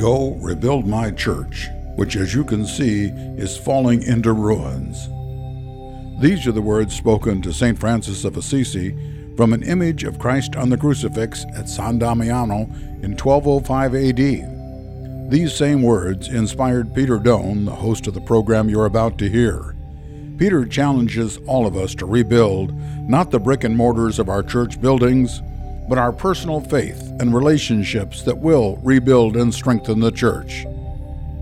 Go rebuild my church, which, as you can see, is falling into ruins. These are the words spoken to St. Francis of Assisi from an image of Christ on the crucifix at San Damiano in 1205 AD. These same words inspired Peter Doan, the host of the program you're about to hear. Peter challenges all of us to rebuild not the brick and mortars of our church buildings, but our personal faith and relationships that will rebuild and strengthen the church.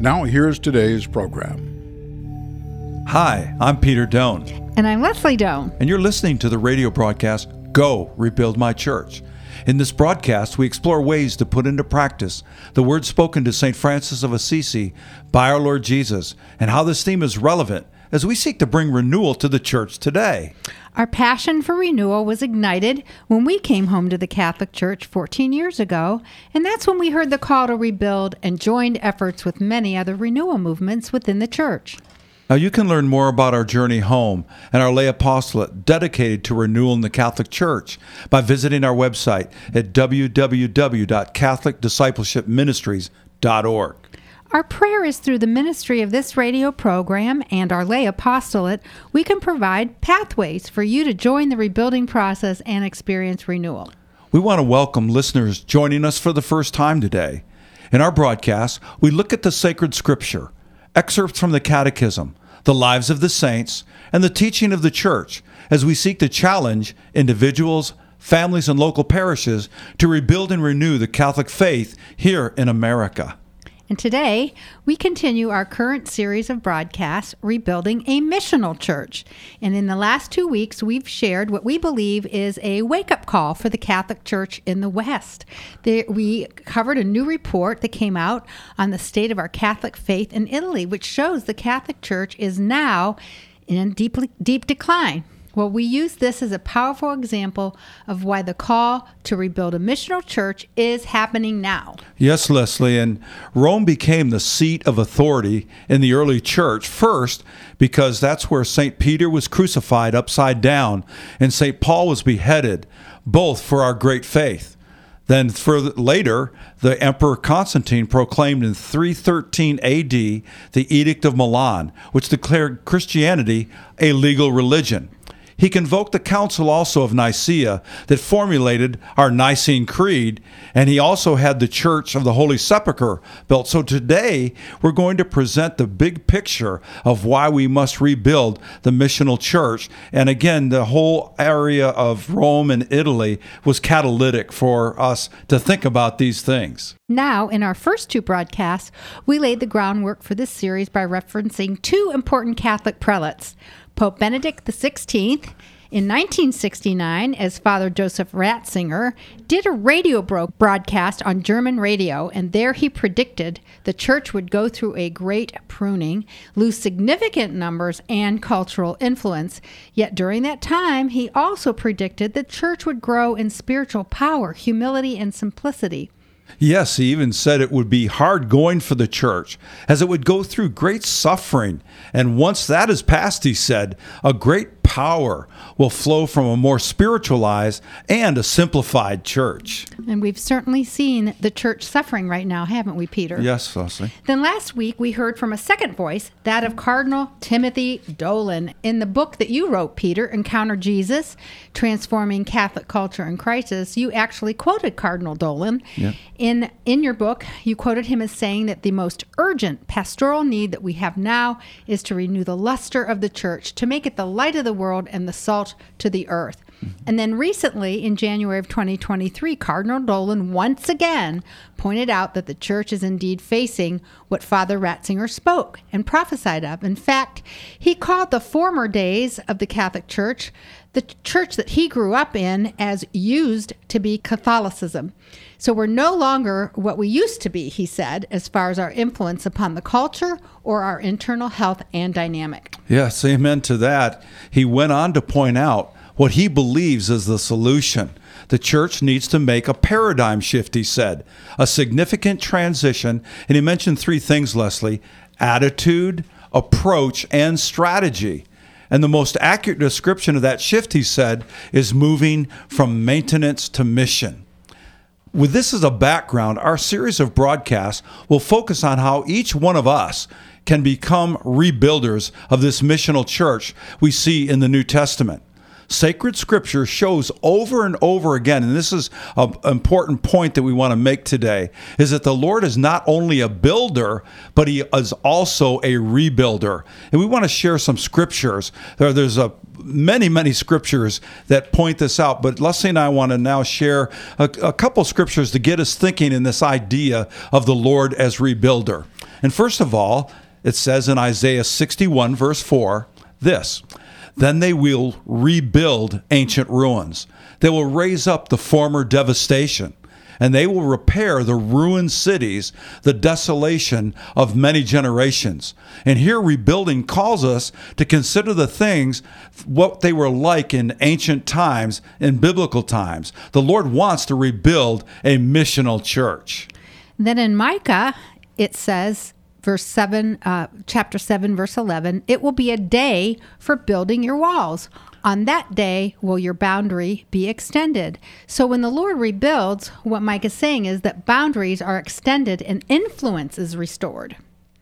Now, here's today's program. Hi, I'm Peter Doan. And I'm Leslie Doan. And you're listening to the radio broadcast Go Rebuild My Church. In this broadcast, we explore ways to put into practice the words spoken to St. Francis of Assisi by our Lord Jesus and how this theme is relevant as we seek to bring renewal to the church today. Our passion for renewal was ignited when we came home to the Catholic Church 14 years ago, and that's when we heard the call to rebuild and joined efforts with many other renewal movements within the church. Now, you can learn more about our journey home and our lay apostolate dedicated to renewal in the Catholic Church by visiting our website at www.catholicdiscipleshipministries.org. Our prayer is through the ministry of this radio program and our lay apostolate, we can provide pathways for you to join the rebuilding process and experience renewal. We want to welcome listeners joining us for the first time today. In our broadcast, we look at the sacred scripture, excerpts from the Catechism, the lives of the saints, and the teaching of the church as we seek to challenge individuals, families, and local parishes to rebuild and renew the Catholic faith here in America. And today, we continue our current series of broadcasts, Rebuilding a Missional Church. And in the last two weeks, we've shared what we believe is a wake up call for the Catholic Church in the West. We covered a new report that came out on the state of our Catholic faith in Italy, which shows the Catholic Church is now in deep, deep decline. Well, we use this as a powerful example of why the call to rebuild a missional church is happening now. Yes, Leslie, and Rome became the seat of authority in the early church first because that's where St. Peter was crucified upside down and St. Paul was beheaded, both for our great faith. Then further later, the Emperor Constantine proclaimed in 313 AD the Edict of Milan, which declared Christianity a legal religion. He convoked the Council also of Nicaea that formulated our Nicene Creed, and he also had the Church of the Holy Sepulchre built. So today we're going to present the big picture of why we must rebuild the missional church. And again, the whole area of Rome and Italy was catalytic for us to think about these things. Now, in our first two broadcasts, we laid the groundwork for this series by referencing two important Catholic prelates Pope Benedict XVI in 1969, as Father Joseph Ratzinger did a radio bro- broadcast on German radio, and there he predicted the church would go through a great pruning, lose significant numbers and cultural influence. Yet during that time, he also predicted the church would grow in spiritual power, humility, and simplicity. Yes, he even said it would be hard going for the church, as it would go through great suffering. And once that is past, he said, a great power will flow from a more spiritualized and a simplified church. And we've certainly seen the church suffering right now, haven't we, Peter? Yes, Leslie. Then last week we heard from a second voice, that of Cardinal Timothy Dolan. In the book that you wrote, Peter, Encounter Jesus, Transforming Catholic Culture in Crisis, you actually quoted Cardinal Dolan. Yeah. In, in your book, you quoted him as saying that the most urgent pastoral need that we have now is to renew the luster of the church, to make it the light of the world and the salt to the earth. And then recently, in January of 2023, Cardinal Dolan once again pointed out that the church is indeed facing what Father Ratzinger spoke and prophesied of. In fact, he called the former days of the Catholic Church, the church that he grew up in, as used to be Catholicism. So we're no longer what we used to be, he said, as far as our influence upon the culture or our internal health and dynamic. Yes, amen to that. He went on to point out what he believes is the solution. The church needs to make a paradigm shift, he said, a significant transition. And he mentioned three things, Leslie attitude, approach, and strategy. And the most accurate description of that shift, he said, is moving from maintenance to mission. With this as a background, our series of broadcasts will focus on how each one of us can become rebuilders of this missional church we see in the New Testament. Sacred Scripture shows over and over again, and this is an important point that we want to make today, is that the Lord is not only a builder, but He is also a rebuilder. And we want to share some scriptures. There's a many, many scriptures that point this out, but Leslie and I want to now share a, a couple scriptures to get us thinking in this idea of the Lord as rebuilder. And first of all, it says in Isaiah 61, verse 4, this. Then they will rebuild ancient ruins. They will raise up the former devastation, and they will repair the ruined cities, the desolation of many generations. And here, rebuilding calls us to consider the things, what they were like in ancient times, in biblical times. The Lord wants to rebuild a missional church. Then in Micah, it says, verse 7, uh, chapter 7, verse 11, it will be a day for building your walls. On that day will your boundary be extended. So when the Lord rebuilds, what Micah is saying is that boundaries are extended and influence is restored.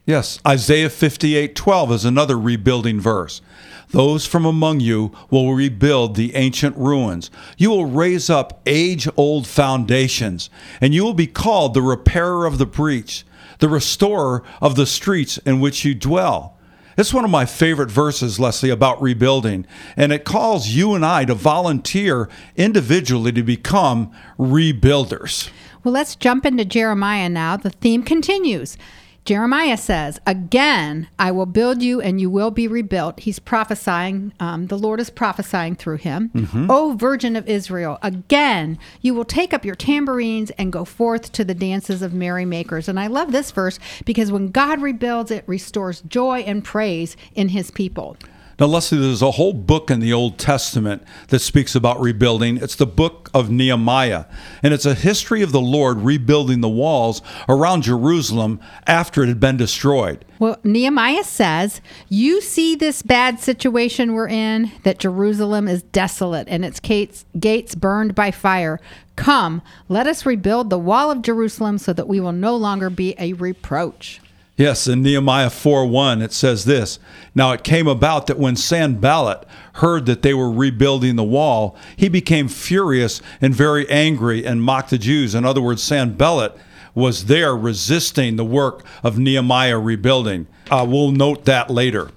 Yes, Isaiah 58 12 is another rebuilding verse. Those from among you will rebuild the ancient ruins. You will raise up age old foundations, and you will be called the repairer of the breach the restorer of the streets in which you dwell. It's one of my favorite verses, Leslie, about rebuilding, and it calls you and I to volunteer individually to become rebuilders. Well, let's jump into Jeremiah now. The theme continues. Jeremiah says, Again, I will build you and you will be rebuilt. He's prophesying, um, the Lord is prophesying through him. Mm-hmm. O Virgin of Israel, again, you will take up your tambourines and go forth to the dances of merrymakers. And I love this verse because when God rebuilds, it restores joy and praise in his people. Now, Leslie, there's a whole book in the Old Testament that speaks about rebuilding. It's the book of Nehemiah, and it's a history of the Lord rebuilding the walls around Jerusalem after it had been destroyed. Well, Nehemiah says, You see this bad situation we're in, that Jerusalem is desolate and its gates, burned by fire. Come, let us rebuild the wall of Jerusalem so that we will no longer be a reproach. Yes, in Nehemiah 4 1, it says this Now it came about that when Sanballat heard that they were rebuilding the wall, he became furious and very angry and mocked the Jews. In other words, Sanballat was there resisting the work of Nehemiah rebuilding. Uh, we'll note that later.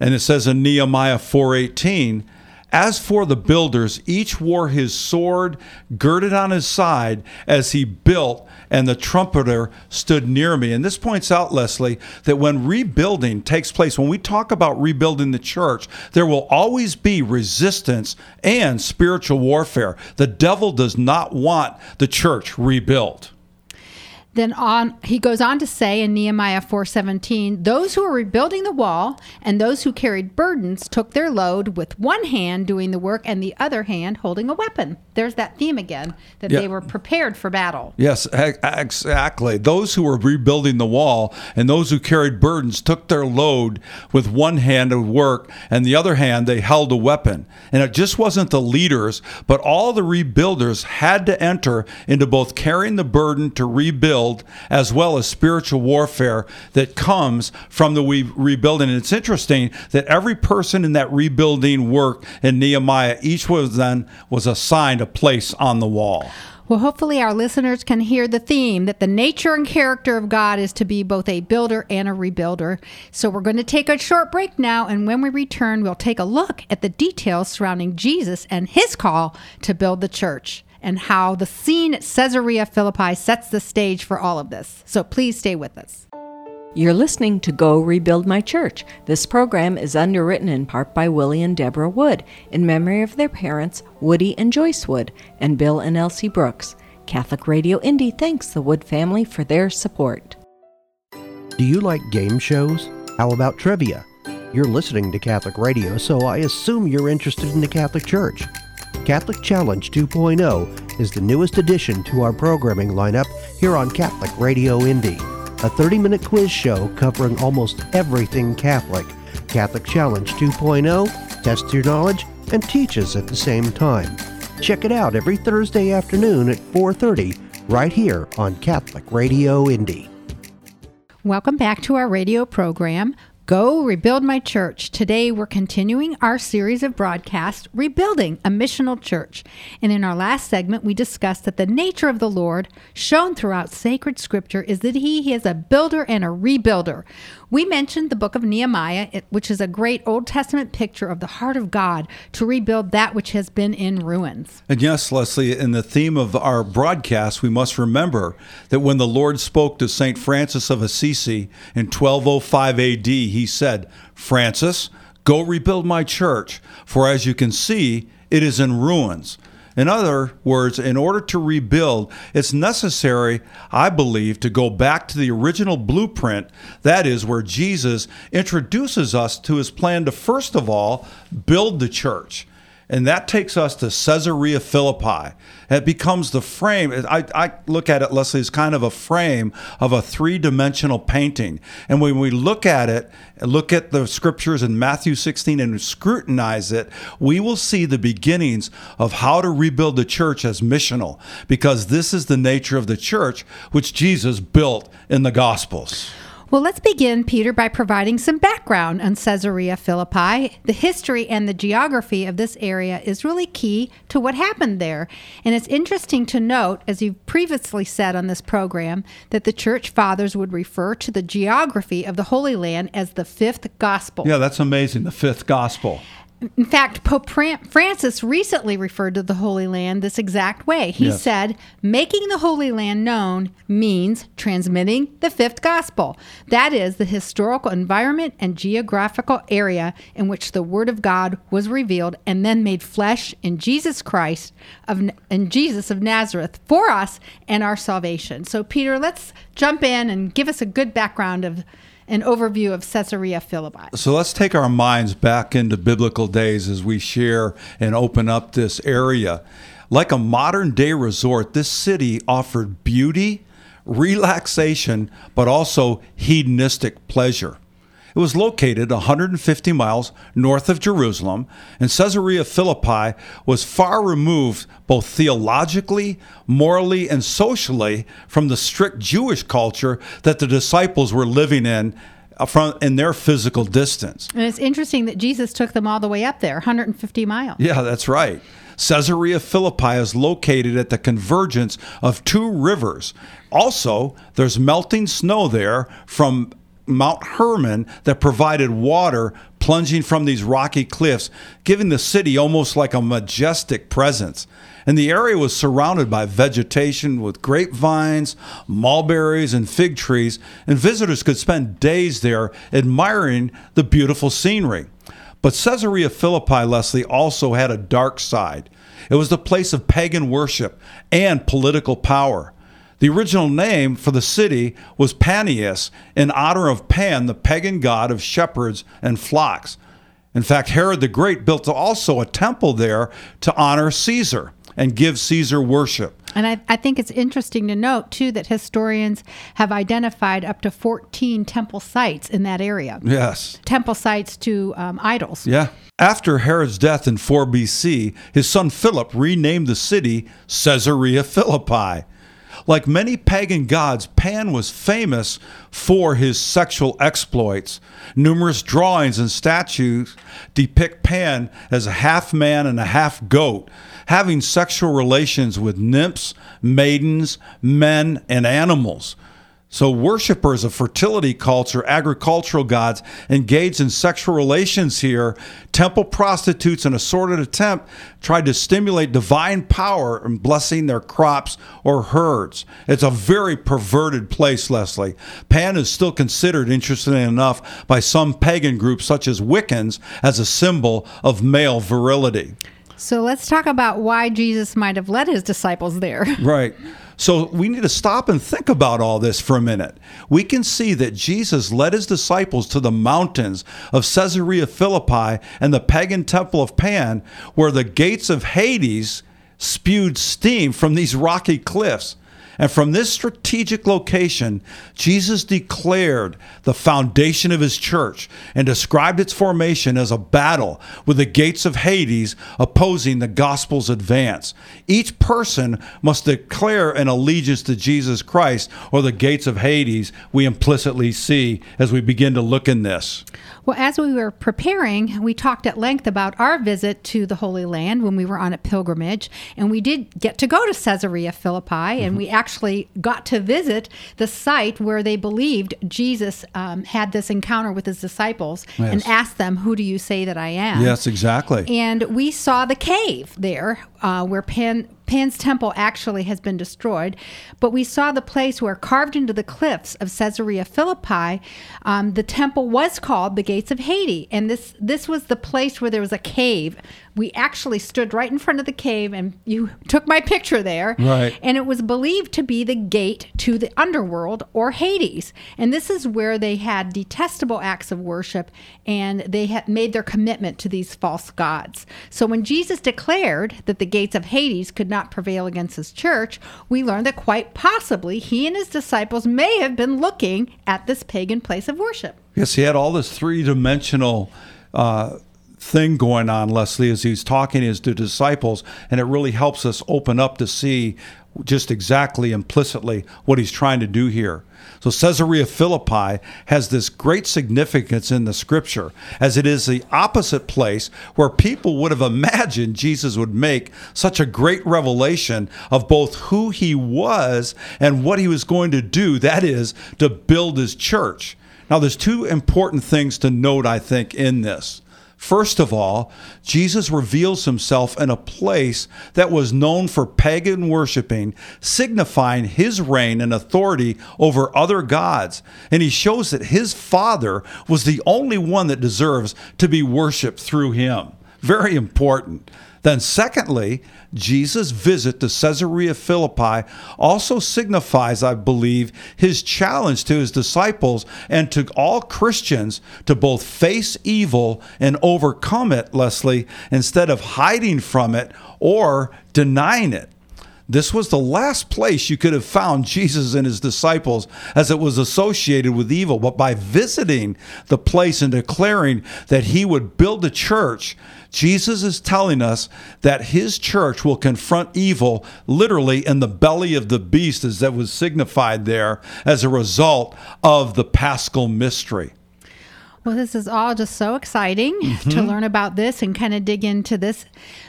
And it says in Nehemiah 4:18, as for the builders, each wore his sword girded on his side as he built, and the trumpeter stood near me. And this points out, Leslie, that when rebuilding takes place, when we talk about rebuilding the church, there will always be resistance and spiritual warfare. The devil does not want the church rebuilt. Then on he goes on to say in Nehemiah 4:17, those who were rebuilding the wall and those who carried burdens took their load with one hand doing the work and the other hand holding a weapon. There's that theme again that yeah. they were prepared for battle. Yes, exactly. Those who were rebuilding the wall and those who carried burdens took their load with one hand of work and the other hand they held a weapon. And it just wasn't the leaders, but all the rebuilders had to enter into both carrying the burden to rebuild as well as spiritual warfare that comes from the rebuilding. And it's interesting that every person in that rebuilding work in Nehemiah, each was then was assigned a place on the wall. Well, hopefully, our listeners can hear the theme that the nature and character of God is to be both a builder and a rebuilder. So, we're going to take a short break now, and when we return, we'll take a look at the details surrounding Jesus and his call to build the church and how the scene at Caesarea Philippi sets the stage for all of this. So please stay with us. You're listening to Go Rebuild My Church. This program is underwritten in part by Willie and Deborah Wood in memory of their parents, Woody and Joyce Wood, and Bill and Elsie Brooks. Catholic Radio Indy thanks the Wood family for their support. Do you like game shows? How about trivia? You're listening to Catholic Radio, so I assume you're interested in the Catholic Church. Catholic Challenge 2.0 is the newest addition to our programming lineup here on Catholic Radio Indy. A 30 minute quiz show covering almost everything Catholic. Catholic Challenge 2.0 tests your knowledge and teaches at the same time. Check it out every Thursday afternoon at 4:30 right here on Catholic Radio Indy. Welcome back to our radio program, Go Rebuild My Church. Today we're continuing our series of broadcasts, Rebuilding a Missional Church. And in our last segment, we discussed that the nature of the Lord, shown throughout sacred scripture, is that He is a builder and a rebuilder. We mentioned the book of Nehemiah, which is a great Old Testament picture of the heart of God to rebuild that which has been in ruins. And yes, Leslie, in the theme of our broadcast, we must remember that when the Lord spoke to St. Francis of Assisi in 1205 AD, he said, Francis, go rebuild my church, for as you can see, it is in ruins. In other words, in order to rebuild, it's necessary, I believe, to go back to the original blueprint. That is, where Jesus introduces us to his plan to, first of all, build the church. And that takes us to Caesarea Philippi. It becomes the frame. I, I look at it, Leslie, as kind of a frame of a three dimensional painting. And when we look at it, look at the scriptures in Matthew 16 and scrutinize it, we will see the beginnings of how to rebuild the church as missional, because this is the nature of the church which Jesus built in the Gospels. Well, let's begin, Peter, by providing some background on Caesarea Philippi. The history and the geography of this area is really key to what happened there. And it's interesting to note, as you've previously said on this program, that the church fathers would refer to the geography of the Holy Land as the fifth gospel. Yeah, that's amazing, the fifth gospel. In fact, Pope Francis recently referred to the Holy Land this exact way. He yes. said, making the Holy Land known means transmitting the fifth gospel. That is, the historical environment and geographical area in which the Word of God was revealed and then made flesh in Jesus Christ, of, in Jesus of Nazareth, for us and our salvation. So, Peter, let's jump in and give us a good background of an overview of Caesarea Philippi. So let's take our minds back into biblical days as we share and open up this area. Like a modern day resort, this city offered beauty, relaxation, but also hedonistic pleasure. It was located 150 miles north of Jerusalem, and Caesarea Philippi was far removed both theologically, morally, and socially from the strict Jewish culture that the disciples were living in uh, from in their physical distance. And it's interesting that Jesus took them all the way up there, 150 miles. Yeah, that's right. Caesarea Philippi is located at the convergence of two rivers. Also, there's melting snow there from Mount Hermon that provided water plunging from these rocky cliffs, giving the city almost like a majestic presence. And the area was surrounded by vegetation with grapevines, mulberries, and fig trees, and visitors could spend days there admiring the beautiful scenery. But Caesarea Philippi, Leslie, also had a dark side. It was the place of pagan worship and political power. The original name for the city was Panias, in honor of Pan, the pagan god of shepherds and flocks. In fact, Herod the Great built also a temple there to honor Caesar and give Caesar worship. And I, I, think it's interesting to note, too, that historians have identified up to 14 temple sites in that area. Yes. Temple sites to um, idols. Yeah. After Herod's death in 4 BC, his son Philip renamed the city Caesarea Philippi. Like many pagan gods, Pan was famous for his sexual exploits. Numerous drawings and statues depict Pan as a half man and a half goat, having sexual relations with nymphs, maidens, men, and animals. So, worshippers of fertility cults or agricultural gods engaged in sexual relations here. Temple prostitutes, in a sordid attempt, tried to stimulate divine power in blessing their crops or herds. It's a very perverted place, Leslie. Pan is still considered, interestingly enough, by some pagan groups, such as Wiccans, as a symbol of male virility. So, let's talk about why Jesus might have led his disciples there. Right. So we need to stop and think about all this for a minute. We can see that Jesus led his disciples to the mountains of Caesarea Philippi and the pagan temple of Pan, where the gates of Hades spewed steam from these rocky cliffs. And from this strategic location, Jesus declared the foundation of his church and described its formation as a battle with the gates of Hades opposing the gospel's advance. Each person must declare an allegiance to Jesus Christ, or the gates of Hades we implicitly see as we begin to look in this. Well, as we were preparing, we talked at length about our visit to the Holy Land when we were on a pilgrimage, and we did get to go to Caesarea Philippi, mm-hmm. and we actually got to visit the site where they believed Jesus um, had this encounter with his disciples yes. and asked them, "Who do you say that I am?" Yes, exactly. And we saw the cave there uh, where Pan Pan's temple actually has been destroyed, but we saw the place where, carved into the cliffs of Caesarea Philippi, um, the temple was called the Gates of Hades, and this this was the place where there was a cave we actually stood right in front of the cave and you took my picture there. Right. And it was believed to be the gate to the underworld or Hades. And this is where they had detestable acts of worship and they had made their commitment to these false gods. So when Jesus declared that the gates of Hades could not prevail against his church, we learned that quite possibly he and his disciples may have been looking at this pagan place of worship. Yes, he had all this three dimensional. Uh, thing going on, Leslie, as he's talking is to disciples, and it really helps us open up to see just exactly implicitly what he's trying to do here. So Caesarea Philippi has this great significance in the scripture, as it is the opposite place where people would have imagined Jesus would make such a great revelation of both who he was and what he was going to do, that is, to build his church. Now, there's two important things to note, I think, in this. First of all, Jesus reveals himself in a place that was known for pagan worshiping, signifying his reign and authority over other gods. And he shows that his Father was the only one that deserves to be worshiped through him. Very important. Then, secondly, Jesus' visit to Caesarea Philippi also signifies, I believe, his challenge to his disciples and to all Christians to both face evil and overcome it, Leslie, instead of hiding from it or denying it. This was the last place you could have found Jesus and his disciples as it was associated with evil. But by visiting the place and declaring that he would build a church, Jesus is telling us that his church will confront evil literally in the belly of the beast, as that was signified there as a result of the paschal mystery. Well, this is all just so exciting mm-hmm. to learn about this and kind of dig into this.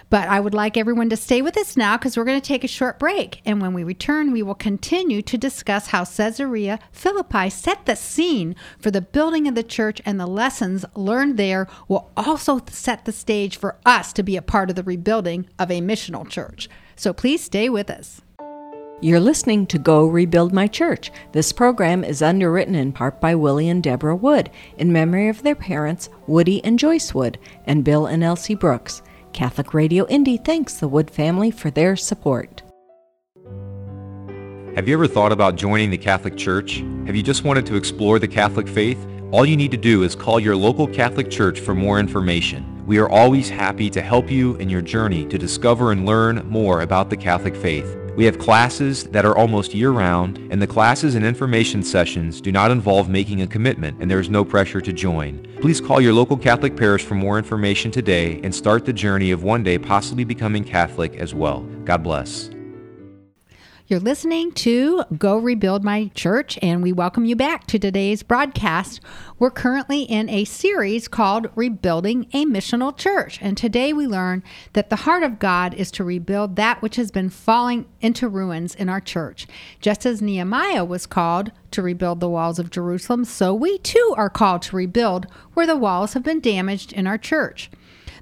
But I would like everyone to stay with us now because we're going to take a short break. And when we return, we will continue to discuss how Caesarea Philippi set the scene for the building of the church, and the lessons learned there will also set the stage for us to be a part of the rebuilding of a missional church. So please stay with us. You're listening to Go Rebuild My Church. This program is underwritten in part by Willie and Deborah Wood in memory of their parents, Woody and Joyce Wood, and Bill and Elsie Brooks. Catholic Radio Indy thanks the Wood family for their support. Have you ever thought about joining the Catholic Church? Have you just wanted to explore the Catholic faith? All you need to do is call your local Catholic Church for more information. We are always happy to help you in your journey to discover and learn more about the Catholic faith. We have classes that are almost year-round, and the classes and information sessions do not involve making a commitment, and there is no pressure to join. Please call your local Catholic parish for more information today and start the journey of one day possibly becoming Catholic as well. God bless. You're listening to Go Rebuild My Church, and we welcome you back to today's broadcast. We're currently in a series called Rebuilding a Missional Church, and today we learn that the heart of God is to rebuild that which has been falling into ruins in our church. Just as Nehemiah was called to rebuild the walls of Jerusalem, so we too are called to rebuild where the walls have been damaged in our church.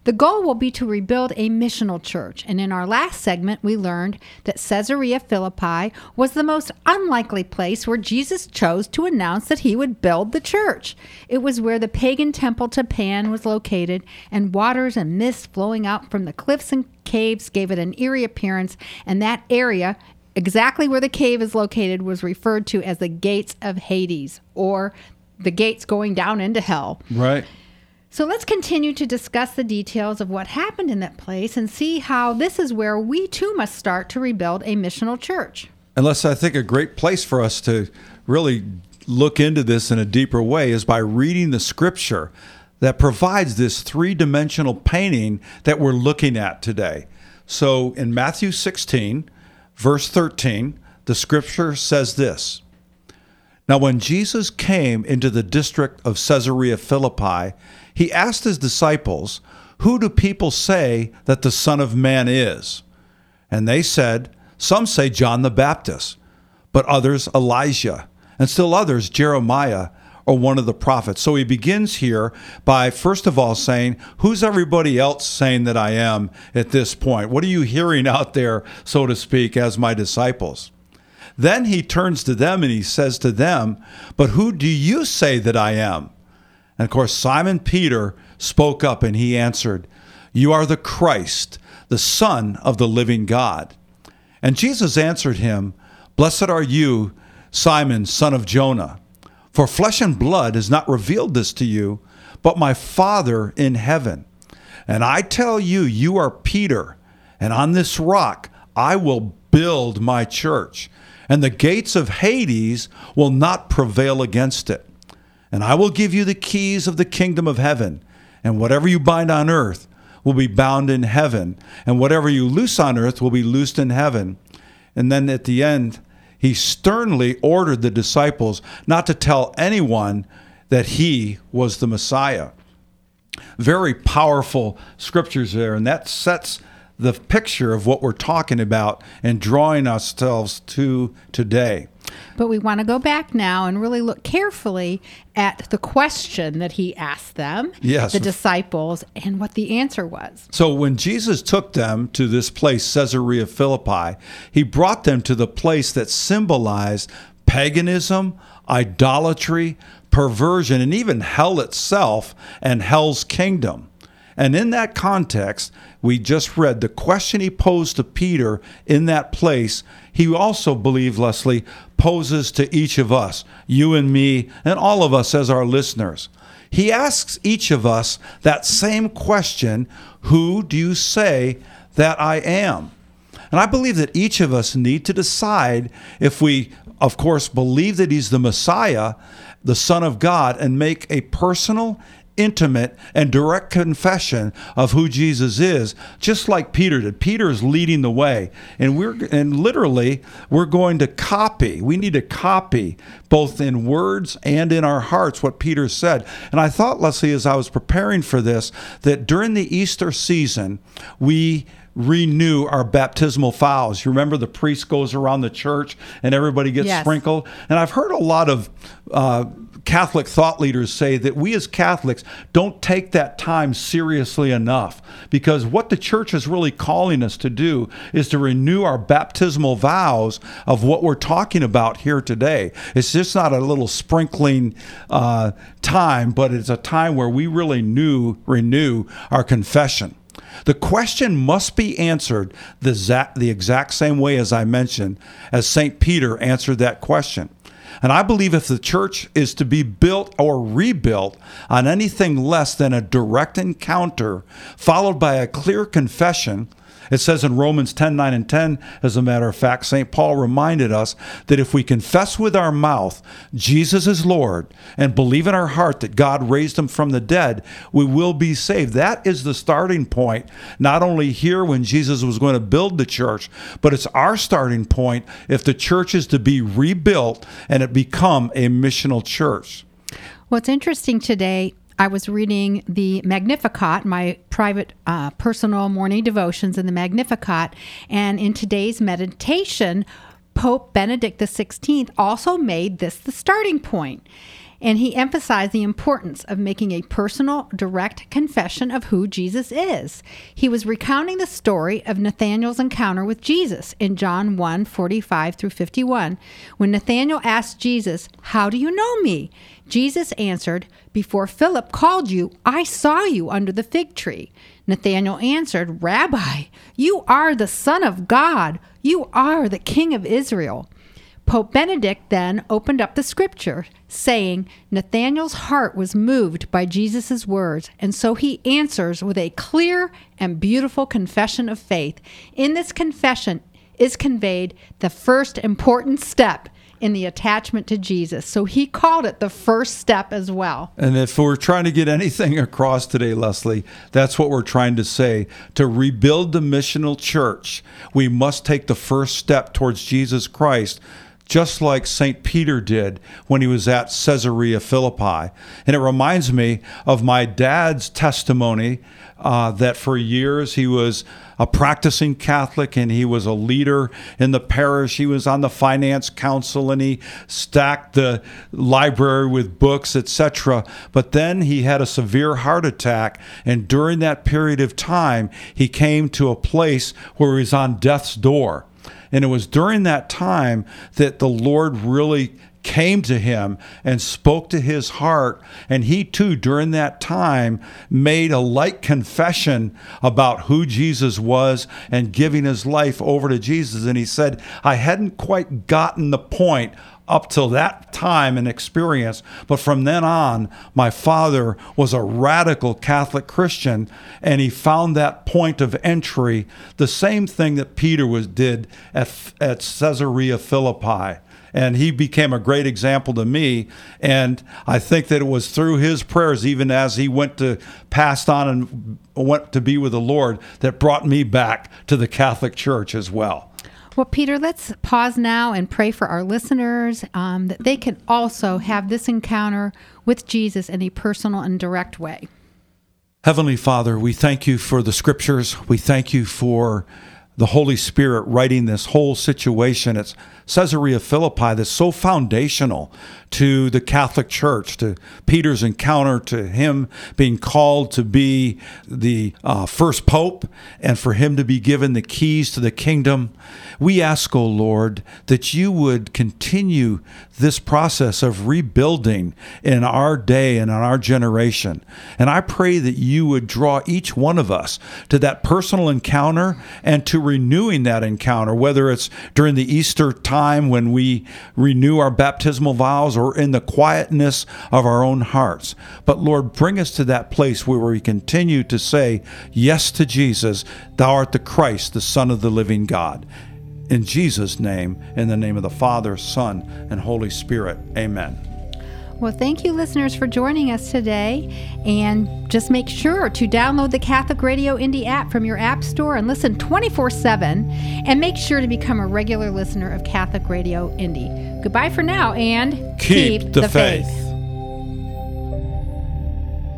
The goal will be to rebuild a missional church. And in our last segment, we learned that Caesarea Philippi was the most unlikely place where Jesus chose to announce that he would build the church. It was where the pagan temple to Pan was located, and waters and mist flowing out from the cliffs and caves gave it an eerie appearance. And that area, exactly where the cave is located, was referred to as the gates of Hades or the gates going down into hell. Right. So let's continue to discuss the details of what happened in that place and see how this is where we too must start to rebuild a missional church. Leslie I think a great place for us to really look into this in a deeper way is by reading the scripture that provides this three dimensional painting that we're looking at today. So in Matthew 16, verse 13, the scripture says this Now, when Jesus came into the district of Caesarea Philippi, he asked his disciples, Who do people say that the Son of Man is? And they said, Some say John the Baptist, but others Elijah, and still others Jeremiah or one of the prophets. So he begins here by, first of all, saying, Who's everybody else saying that I am at this point? What are you hearing out there, so to speak, as my disciples? Then he turns to them and he says to them, But who do you say that I am? And of course, Simon Peter spoke up and he answered, You are the Christ, the Son of the living God. And Jesus answered him, Blessed are you, Simon, son of Jonah. For flesh and blood has not revealed this to you, but my Father in heaven. And I tell you, you are Peter, and on this rock I will build my church, and the gates of Hades will not prevail against it. And I will give you the keys of the kingdom of heaven, and whatever you bind on earth will be bound in heaven, and whatever you loose on earth will be loosed in heaven. And then at the end, he sternly ordered the disciples not to tell anyone that he was the Messiah. Very powerful scriptures there, and that sets the picture of what we're talking about and drawing ourselves to today. But we want to go back now and really look carefully at the question that he asked them, Yes. the disciples, and what the answer was. So when Jesus took them to this place, Caesarea Philippi, he brought them to the place that symbolized paganism, idolatry, perversion, and even hell itself and hell's kingdom. And in that context, we just read the question he posed to Peter in that place, he also believed, Leslie, poses to each of us, you and me, and all of us as our listeners. He asks each of us that same question Who do you say that I am? And I believe that each of us need to decide if we, of course, believe that he's the Messiah, the Son of God, and make a personal, intimate, and direct confession of who Jesus is, just like Peter did. Peter is leading the way. And we're and literally we're going to copy. We need to copy both in words and in our hearts what Peter said. And I thought, Leslie, as I was preparing for this, that during the Easter season, we renew our baptismal vows. You remember the priest goes around the church and everybody gets Yes. sprinkled? And I've heard a lot of uh, Catholic thought leaders say that we as Catholics don't take that time seriously enough because what the church is really calling us to do is to renew our baptismal vows of what we're talking about here today. It's just not a little sprinkling uh, time, but it's a time where we really new, renew our confession. The question must be answered the exact, the exact same way as I mentioned, as St. Peter answered that question. And I believe if the church is to be built or rebuilt on anything less than a direct encounter, followed by a clear confession, it says in Romans 10 9 and 10, as a matter of fact, St. Paul reminded us that if we confess with our mouth Jesus is Lord and believe in our heart that God raised him from the dead, we will be saved. That is the starting point, not only here when Jesus was going to build the church, but it's our starting point if the church is to be rebuilt and it become a missional church. What's interesting today, I was reading the Magnificat, my private uh, personal morning devotions in the Magnificat, and in today's meditation, Pope Benedict XVI also made this the starting point. And he emphasized the importance of making a personal, direct confession of who Jesus is. He was recounting the story of Nathanael's encounter with Jesus in John 1 45 through 51. When Nathanael asked Jesus, How do you know me? Jesus answered, Before Philip called you, I saw you under the fig tree. Nathanael answered, Rabbi, you are the Son of God. You are the King of Israel. Pope Benedict then opened up the scripture, saying, Nathanael's heart was moved by Jesus' words, and so he answers with a clear and beautiful confession of faith. In this confession, is conveyed the first important step in the attachment to Jesus. So he called it the first step as well. And if we're trying to get anything across today, Leslie, that's what we're trying to say. To rebuild the missional church, we must take the first step towards Jesus Christ just like St. Peter did when he was at Caesarea Philippi. And it reminds me of my dad's testimony uh, that for years he was a practicing Catholic and he was a leader in the parish. He was on the finance council and he stacked the library with books, etc. But then he had a severe heart attack, and during that period of time, he came to a place where he was on death's door. And it was during that time that the Lord really came to him and spoke to his heart. And he too, during that time, made a light confession about who Jesus was and giving his life over to Jesus. And he said, I hadn't quite gotten the point up till that time and experience. But from then on, my father was a radical Catholic Christian, and he found that point of entry, the same thing that Peter was did at, at Caesarea Philippi and he became a great example to me. And I think that it was through his prayers, even as he went to passed on and went to be with the Lord, that brought me back to the Catholic Church as well. Well, Peter, let's pause now and pray for our listeners um, that they can also have this encounter with Jesus in a personal and direct way. Heavenly Father, we thank you for the scriptures. We thank you for the Holy Spirit writing this whole situation. It's Caesarea Philippi that's so foundational to the Catholic Church, to Peter's encounter, to him being called to be the uh, first pope, and for him to be given the keys to the kingdom. We ask, O oh Lord, that you would continue this process of rebuilding in our day and in our generation. And I pray that you would draw each one of us to that personal encounter and to renewing that encounter, whether it's during the Easter time when we renew our baptismal vows or in the quietness of our own hearts. But Lord, bring us to that place where we continue to say yes to Jesus. Thou art the Christ, the Son of the living God. In Jesus' name, in the name of the Father, Son, and Holy Spirit. Amen. Well, thank you, listeners, for joining us today. And just make sure to download the Catholic Radio Indy app from your App Store and listen 24 7. And make sure to become a regular listener of Catholic Radio Indy. Goodbye for now and keep, keep the, the, faith. faith.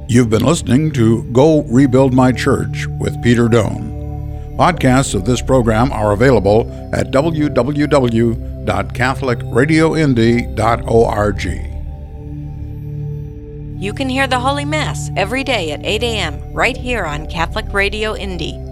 You've been listening to Go Rebuild My Church with Peter Doan. Podcasts of this program are available at www.catholicradioindy.org. You can hear the Holy Mass every day at 8 a.m. right here on Catholic Radio Indy.